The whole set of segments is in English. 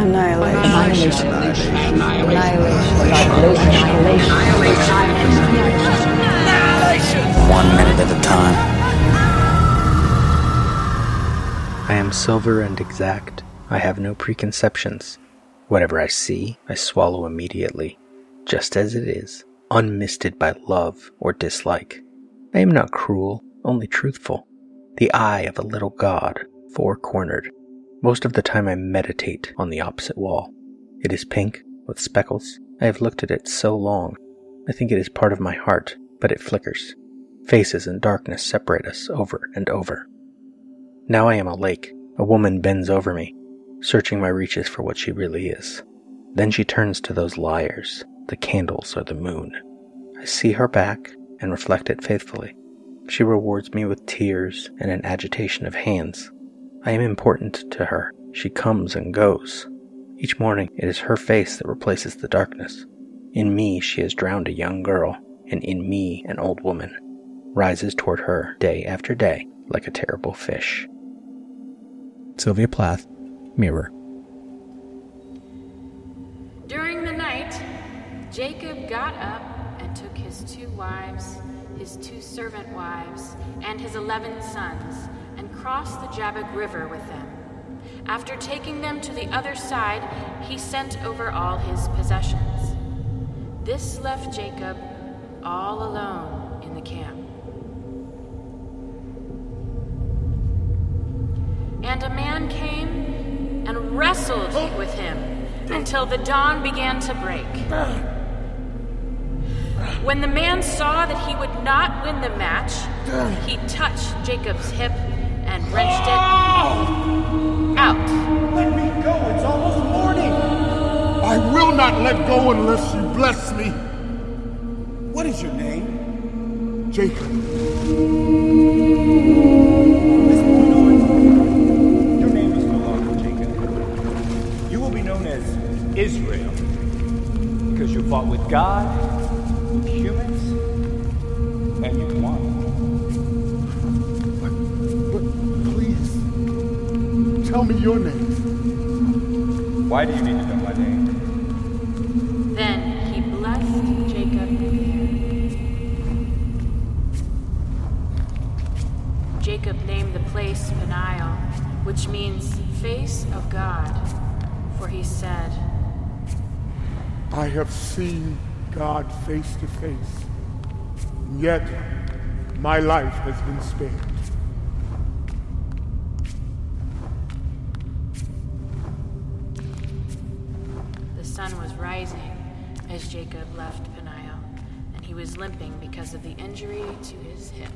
Annihilation. Annihilation. Annihilation. One minute at a time. I am silver and exact. I have no preconceptions. Whatever I see, I swallow immediately, just as it is, unmisted by love or dislike. I am not cruel, only truthful. The eye of a little god, four cornered. Most of the time I meditate on the opposite wall. It is pink, with speckles. I have looked at it so long. I think it is part of my heart, but it flickers. Faces and darkness separate us over and over. Now I am a lake. A woman bends over me, searching my reaches for what she really is. Then she turns to those liars, the candles or the moon. I see her back and reflect it faithfully. She rewards me with tears and an agitation of hands. I am important to her. She comes and goes. Each morning it is her face that replaces the darkness. In me she has drowned a young girl, and in me an old woman, rises toward her day after day like a terrible fish. Sylvia Plath, Mirror. During the night, Jacob got up and took his two wives, his two servant wives, and his eleven sons, and crossed the Jabbok River with them. After taking them to the other side, he sent over all his possessions. This left Jacob all alone in the camp. And a man came and wrestled with him until the dawn began to break. When the man saw that he would not win the match, he touched Jacob's hip and wrenched it out. Let me go. It's almost morning. I will not let go unless you bless me. What is your name? Jacob. Which means face of God, for he said, I have seen God face to face, and yet my life has been spared. The sun was rising as Jacob left Peniel, and he was limping because of the injury to his hip.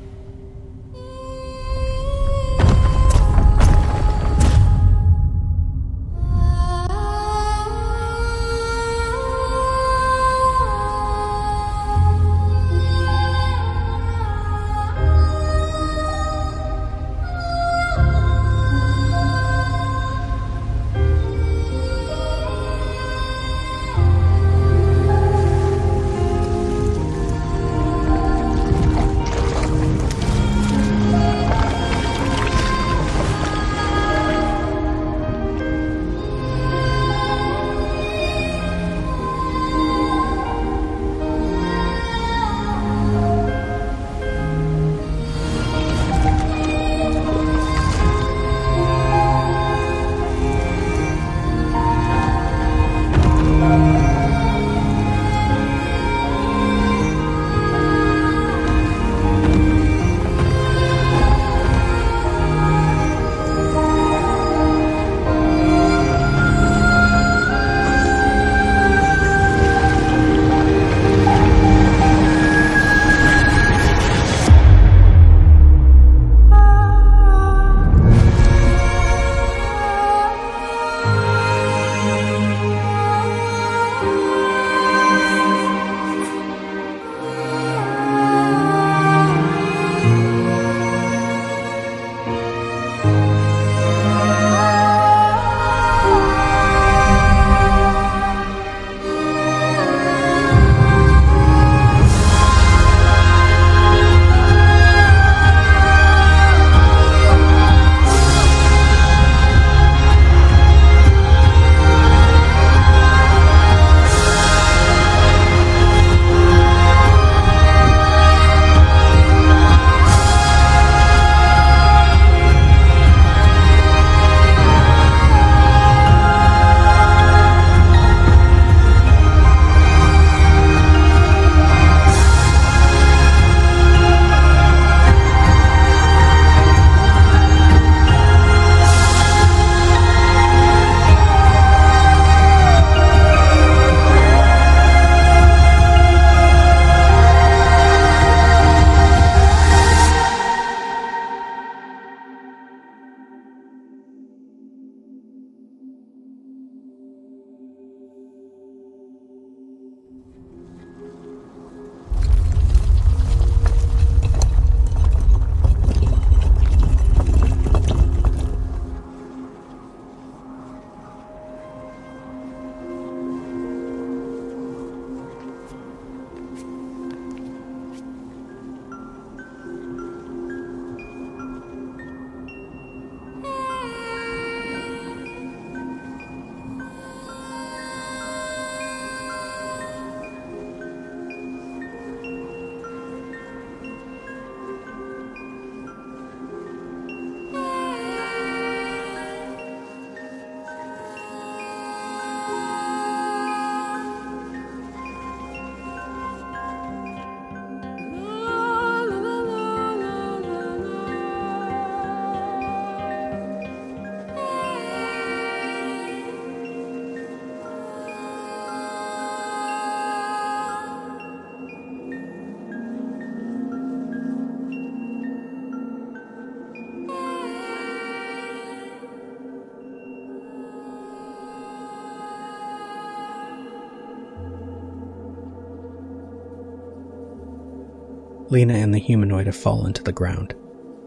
Lena and the humanoid have fallen to the ground.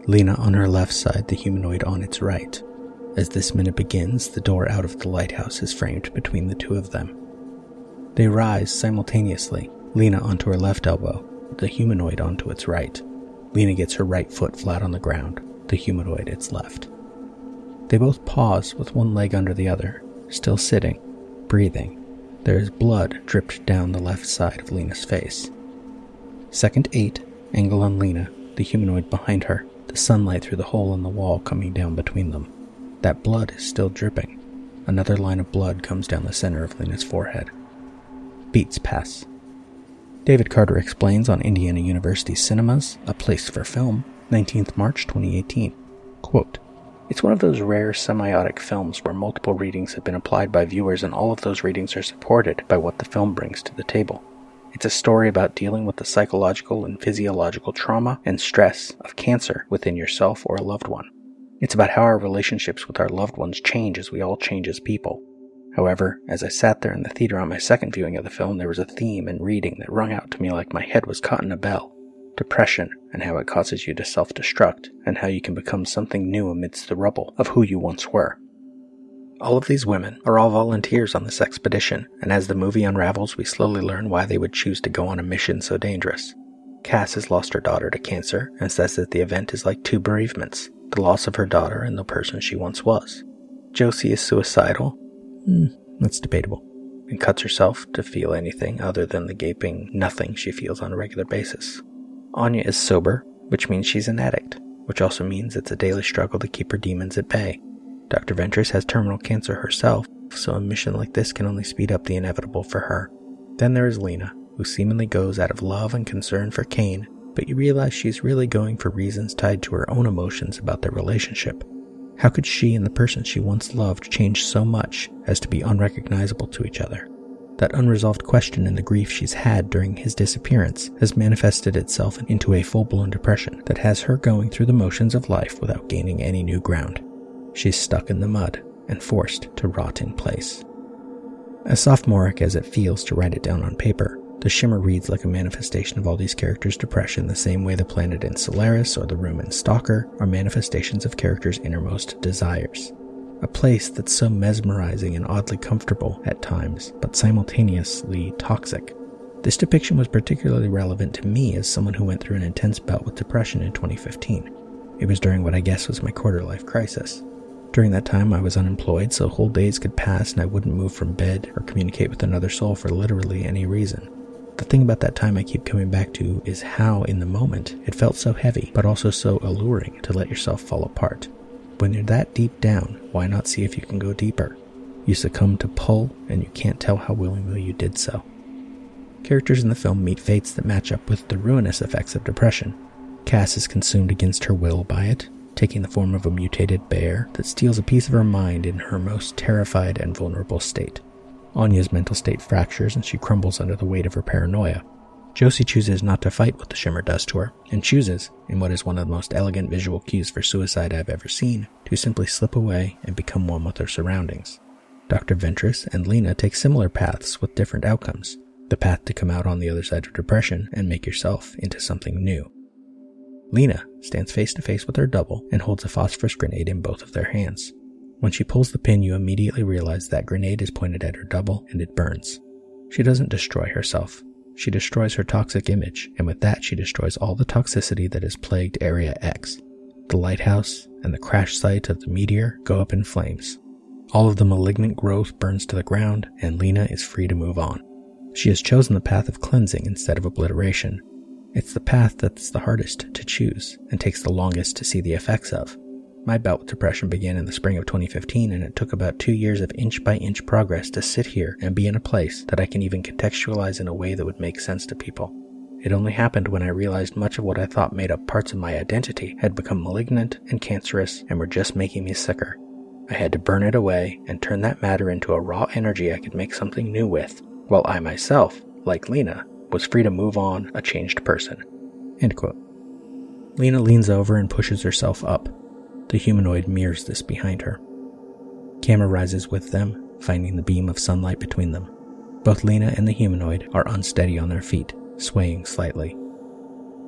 Lena on her left side, the humanoid on its right. As this minute begins, the door out of the lighthouse is framed between the two of them. They rise simultaneously, Lena onto her left elbow, the humanoid onto its right. Lena gets her right foot flat on the ground, the humanoid its left. They both pause with one leg under the other, still sitting, breathing. There is blood dripped down the left side of Lena's face. Second 8, angle on Lena, the humanoid behind her, the sunlight through the hole in the wall coming down between them. That blood is still dripping. Another line of blood comes down the center of Lena's forehead. Beats pass. David Carter explains on Indiana University Cinemas, A Place for Film, 19th March 2018. Quote, it's one of those rare semiotic films where multiple readings have been applied by viewers and all of those readings are supported by what the film brings to the table. It's a story about dealing with the psychological and physiological trauma and stress of cancer within yourself or a loved one. It's about how our relationships with our loved ones change as we all change as people. However, as I sat there in the theater on my second viewing of the film, there was a theme and reading that rung out to me like my head was caught in a bell depression and how it causes you to self destruct, and how you can become something new amidst the rubble of who you once were. All of these women are all volunteers on this expedition, and as the movie unravels, we slowly learn why they would choose to go on a mission so dangerous. Cass has lost her daughter to cancer and says that the event is like two bereavements the loss of her daughter and the person she once was. Josie is suicidal. Mm, that's debatable. And cuts herself to feel anything other than the gaping nothing she feels on a regular basis. Anya is sober, which means she's an addict, which also means it's a daily struggle to keep her demons at bay. Dr. Ventress has terminal cancer herself, so a mission like this can only speed up the inevitable for her. Then there is Lena, who seemingly goes out of love and concern for Kane, but you realize she's really going for reasons tied to her own emotions about their relationship. How could she and the person she once loved change so much as to be unrecognizable to each other? That unresolved question and the grief she's had during his disappearance has manifested itself into a full blown depression that has her going through the motions of life without gaining any new ground. She's stuck in the mud and forced to rot in place. As sophomoric as it feels to write it down on paper, the shimmer reads like a manifestation of all these characters' depression the same way the planet in Solaris or the room in Stalker are manifestations of characters' innermost desires. A place that's so mesmerizing and oddly comfortable at times, but simultaneously toxic. This depiction was particularly relevant to me as someone who went through an intense bout with depression in 2015. It was during what I guess was my quarter life crisis. During that time, I was unemployed, so whole days could pass and I wouldn't move from bed or communicate with another soul for literally any reason. The thing about that time I keep coming back to is how, in the moment, it felt so heavy, but also so alluring to let yourself fall apart. When you're that deep down, why not see if you can go deeper? You succumb to pull, and you can't tell how willingly you did so. Characters in the film meet fates that match up with the ruinous effects of depression. Cass is consumed against her will by it, taking the form of a mutated bear that steals a piece of her mind in her most terrified and vulnerable state. Anya's mental state fractures and she crumbles under the weight of her paranoia, Josie chooses not to fight what the shimmer does to her, and chooses, in what is one of the most elegant visual cues for suicide I've ever seen, to simply slip away and become one with her surroundings. Dr. Ventress and Lena take similar paths with different outcomes. The path to come out on the other side of depression and make yourself into something new. Lena stands face to face with her double and holds a phosphorus grenade in both of their hands. When she pulls the pin, you immediately realize that grenade is pointed at her double and it burns. She doesn't destroy herself, she destroys her toxic image, and with that, she destroys all the toxicity that has plagued Area X. The lighthouse and the crash site of the meteor go up in flames. All of the malignant growth burns to the ground, and Lena is free to move on. She has chosen the path of cleansing instead of obliteration. It's the path that's the hardest to choose and takes the longest to see the effects of. My bout with depression began in the spring of 2015, and it took about two years of inch by inch progress to sit here and be in a place that I can even contextualize in a way that would make sense to people. It only happened when I realized much of what I thought made up parts of my identity had become malignant and cancerous and were just making me sicker. I had to burn it away and turn that matter into a raw energy I could make something new with, while I myself, like Lena, was free to move on a changed person. Lena leans over and pushes herself up, the humanoid mirrors this behind her. Camera rises with them, finding the beam of sunlight between them. Both Lena and the humanoid are unsteady on their feet, swaying slightly.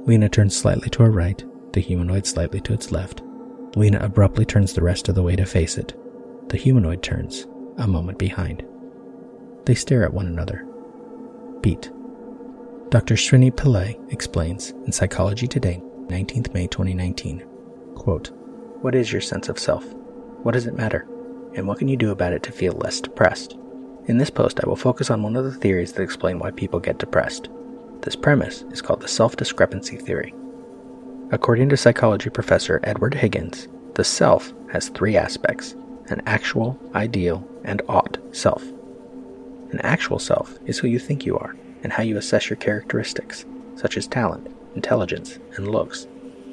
Lena turns slightly to her right, the humanoid slightly to its left. Lena abruptly turns the rest of the way to face it. The humanoid turns, a moment behind. They stare at one another. Beat. Dr. Srini Pillai explains in Psychology Today, 19th May 2019. Quote, What is your sense of self? What does it matter? And what can you do about it to feel less depressed? In this post, I will focus on one of the theories that explain why people get depressed. This premise is called the self discrepancy theory. According to psychology professor Edward Higgins, the self has three aspects an actual, ideal, and ought self. An actual self is who you think you are and how you assess your characteristics, such as talent, intelligence, and looks.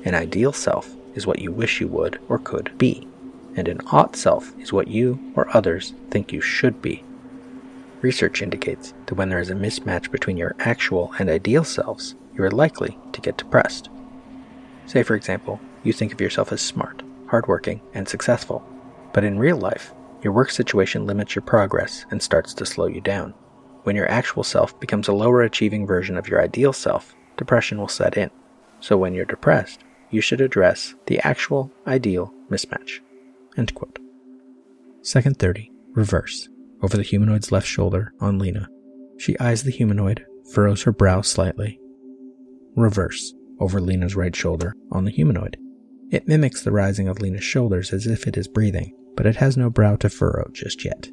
An ideal self is what you wish you would or could be, and an ought self is what you or others think you should be. Research indicates that when there is a mismatch between your actual and ideal selves, you are likely to get depressed. Say, for example, you think of yourself as smart, hardworking, and successful, but in real life, your work situation limits your progress and starts to slow you down. When your actual self becomes a lower achieving version of your ideal self, depression will set in. So when you're depressed, you should address the actual ideal mismatch. End quote. Second 30, reverse, over the humanoid's left shoulder on Lena. She eyes the humanoid, furrows her brow slightly. Reverse, over Lena's right shoulder on the humanoid. It mimics the rising of Lena's shoulders as if it is breathing, but it has no brow to furrow just yet.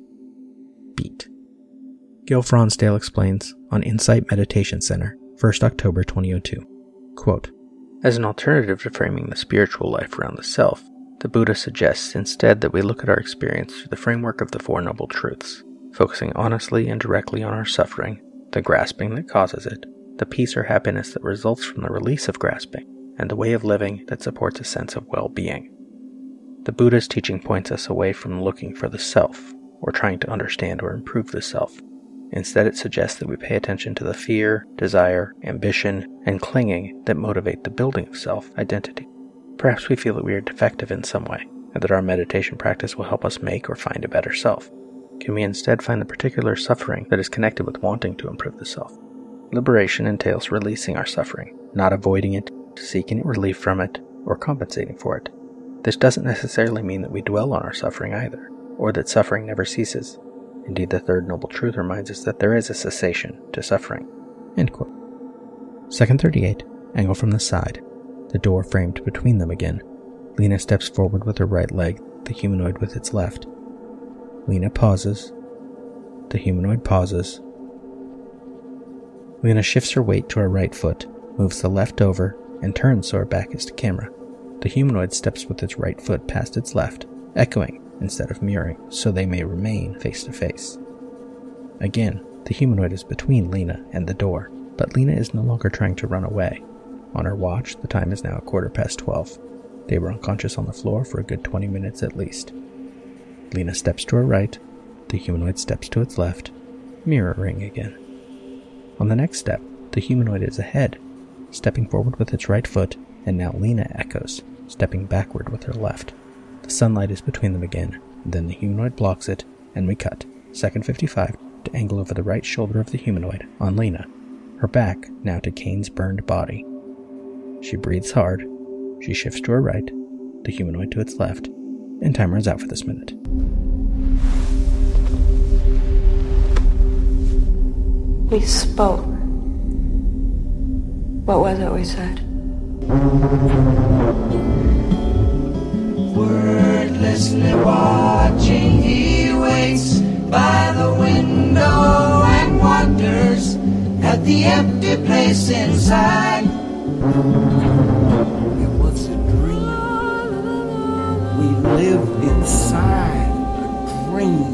Beat. Gil Fronsdal explains on Insight Meditation Center, 1st October 2002. Quote, As an alternative to framing the spiritual life around the self, the Buddha suggests instead that we look at our experience through the framework of the Four Noble Truths, focusing honestly and directly on our suffering, the grasping that causes it, the peace or happiness that results from the release of grasping, and the way of living that supports a sense of well being. The Buddha's teaching points us away from looking for the self, or trying to understand or improve the self. Instead, it suggests that we pay attention to the fear, desire, ambition, and clinging that motivate the building of self identity. Perhaps we feel that we are defective in some way, and that our meditation practice will help us make or find a better self. Can we instead find the particular suffering that is connected with wanting to improve the self? Liberation entails releasing our suffering, not avoiding it, seeking relief from it, or compensating for it. This doesn't necessarily mean that we dwell on our suffering either, or that suffering never ceases. Indeed, the third noble truth reminds us that there is a cessation to suffering. End quote. Second 38, angle from the side, the door framed between them again. Lena steps forward with her right leg, the humanoid with its left. Lena pauses. The humanoid pauses. Lena shifts her weight to her right foot, moves the left over, and turns so her back is to camera. The humanoid steps with its right foot past its left, echoing instead of mirroring, so they may remain face to face. Again, the humanoid is between Lena and the door, but Lena is no longer trying to run away. On her watch, the time is now a quarter past 12. They were unconscious on the floor for a good 20 minutes at least. Lena steps to her right, the humanoid steps to its left, mirroring again. On the next step, the humanoid is ahead, stepping forward with its right foot, and now Lena echoes, stepping backward with her left. The sunlight is between them again, then the humanoid blocks it, and we cut, second 55, to angle over the right shoulder of the humanoid on Lena, her back now to Kane's burned body. She breathes hard, she shifts to her right, the humanoid to its left, and time runs out for this minute. We spoke. What was it we said? Wordlessly watching, he waits by the window and wonders at the empty place inside. It was a dream. We lived inside a dream.